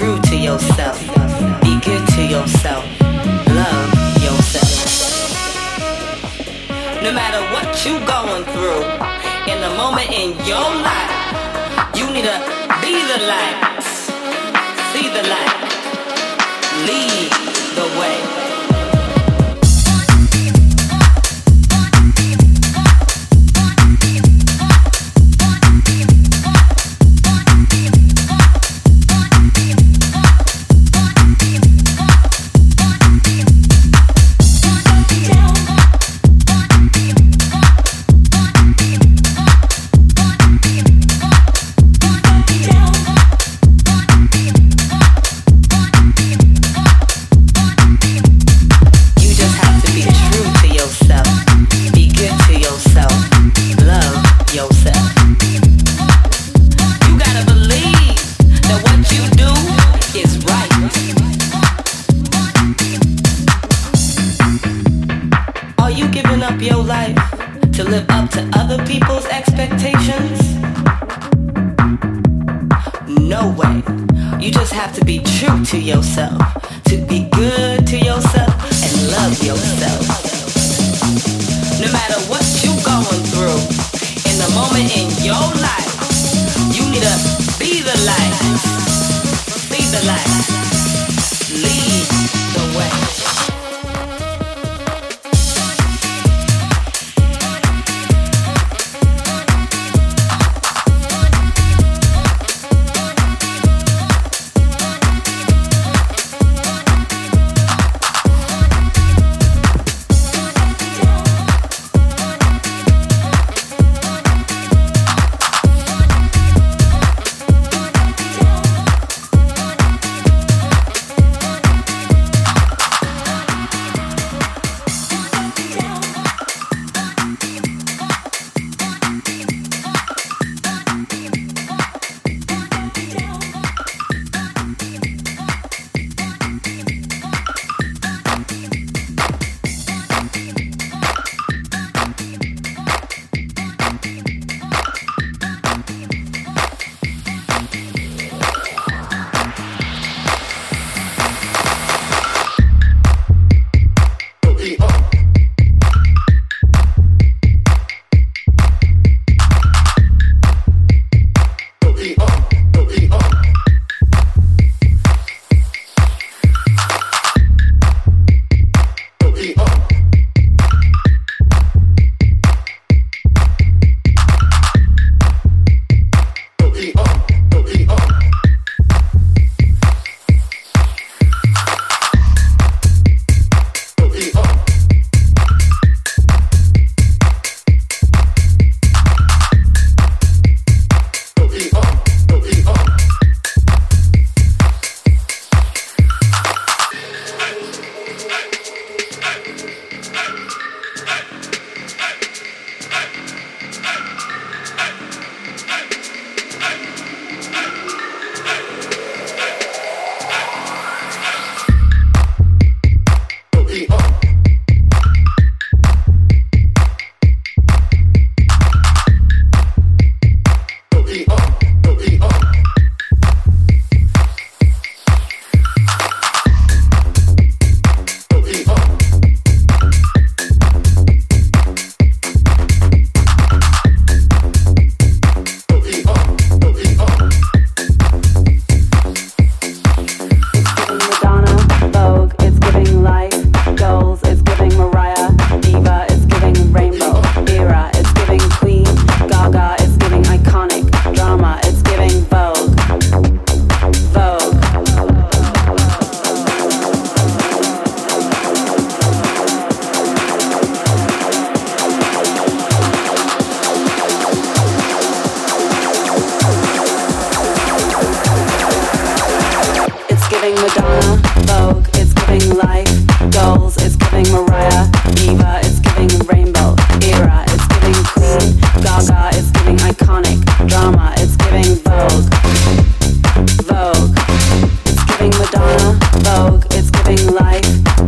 true to yourself. Be good to yourself. Love yourself. No matter what you going through, in the moment in your life, you need to be the light. See the light. Lead the way.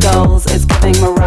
Gaga is giving iconic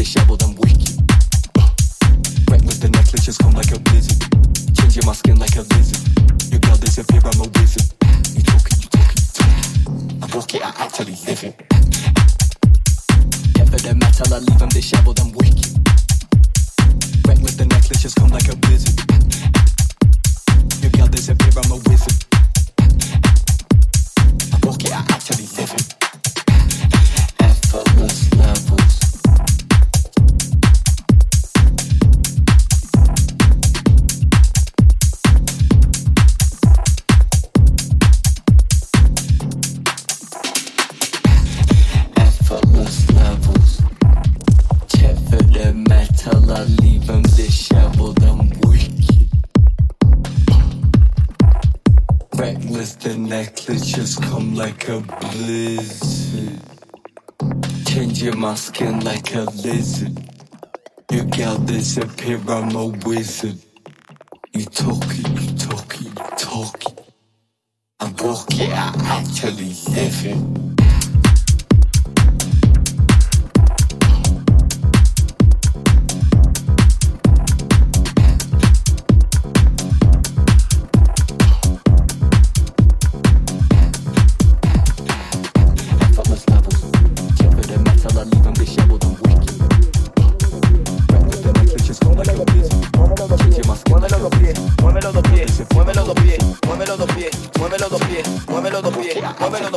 disheveled and weak. Disappear, I'm a wizard. You talking, you talking, you talking. I walk it, I actually live it. talk 为了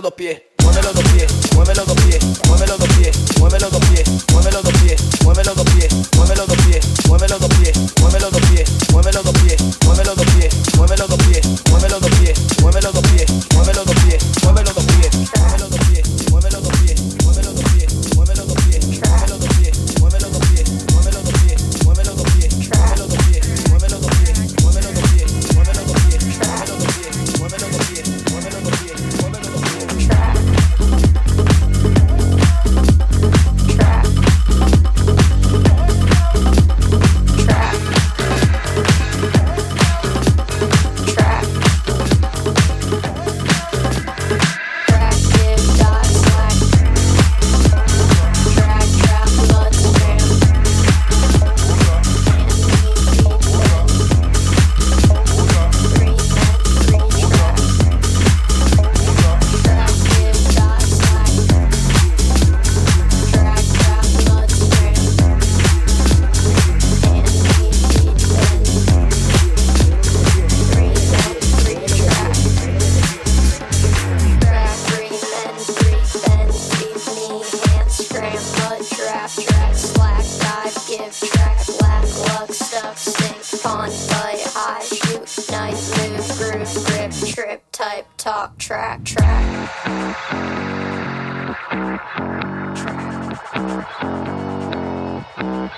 do pé.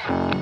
What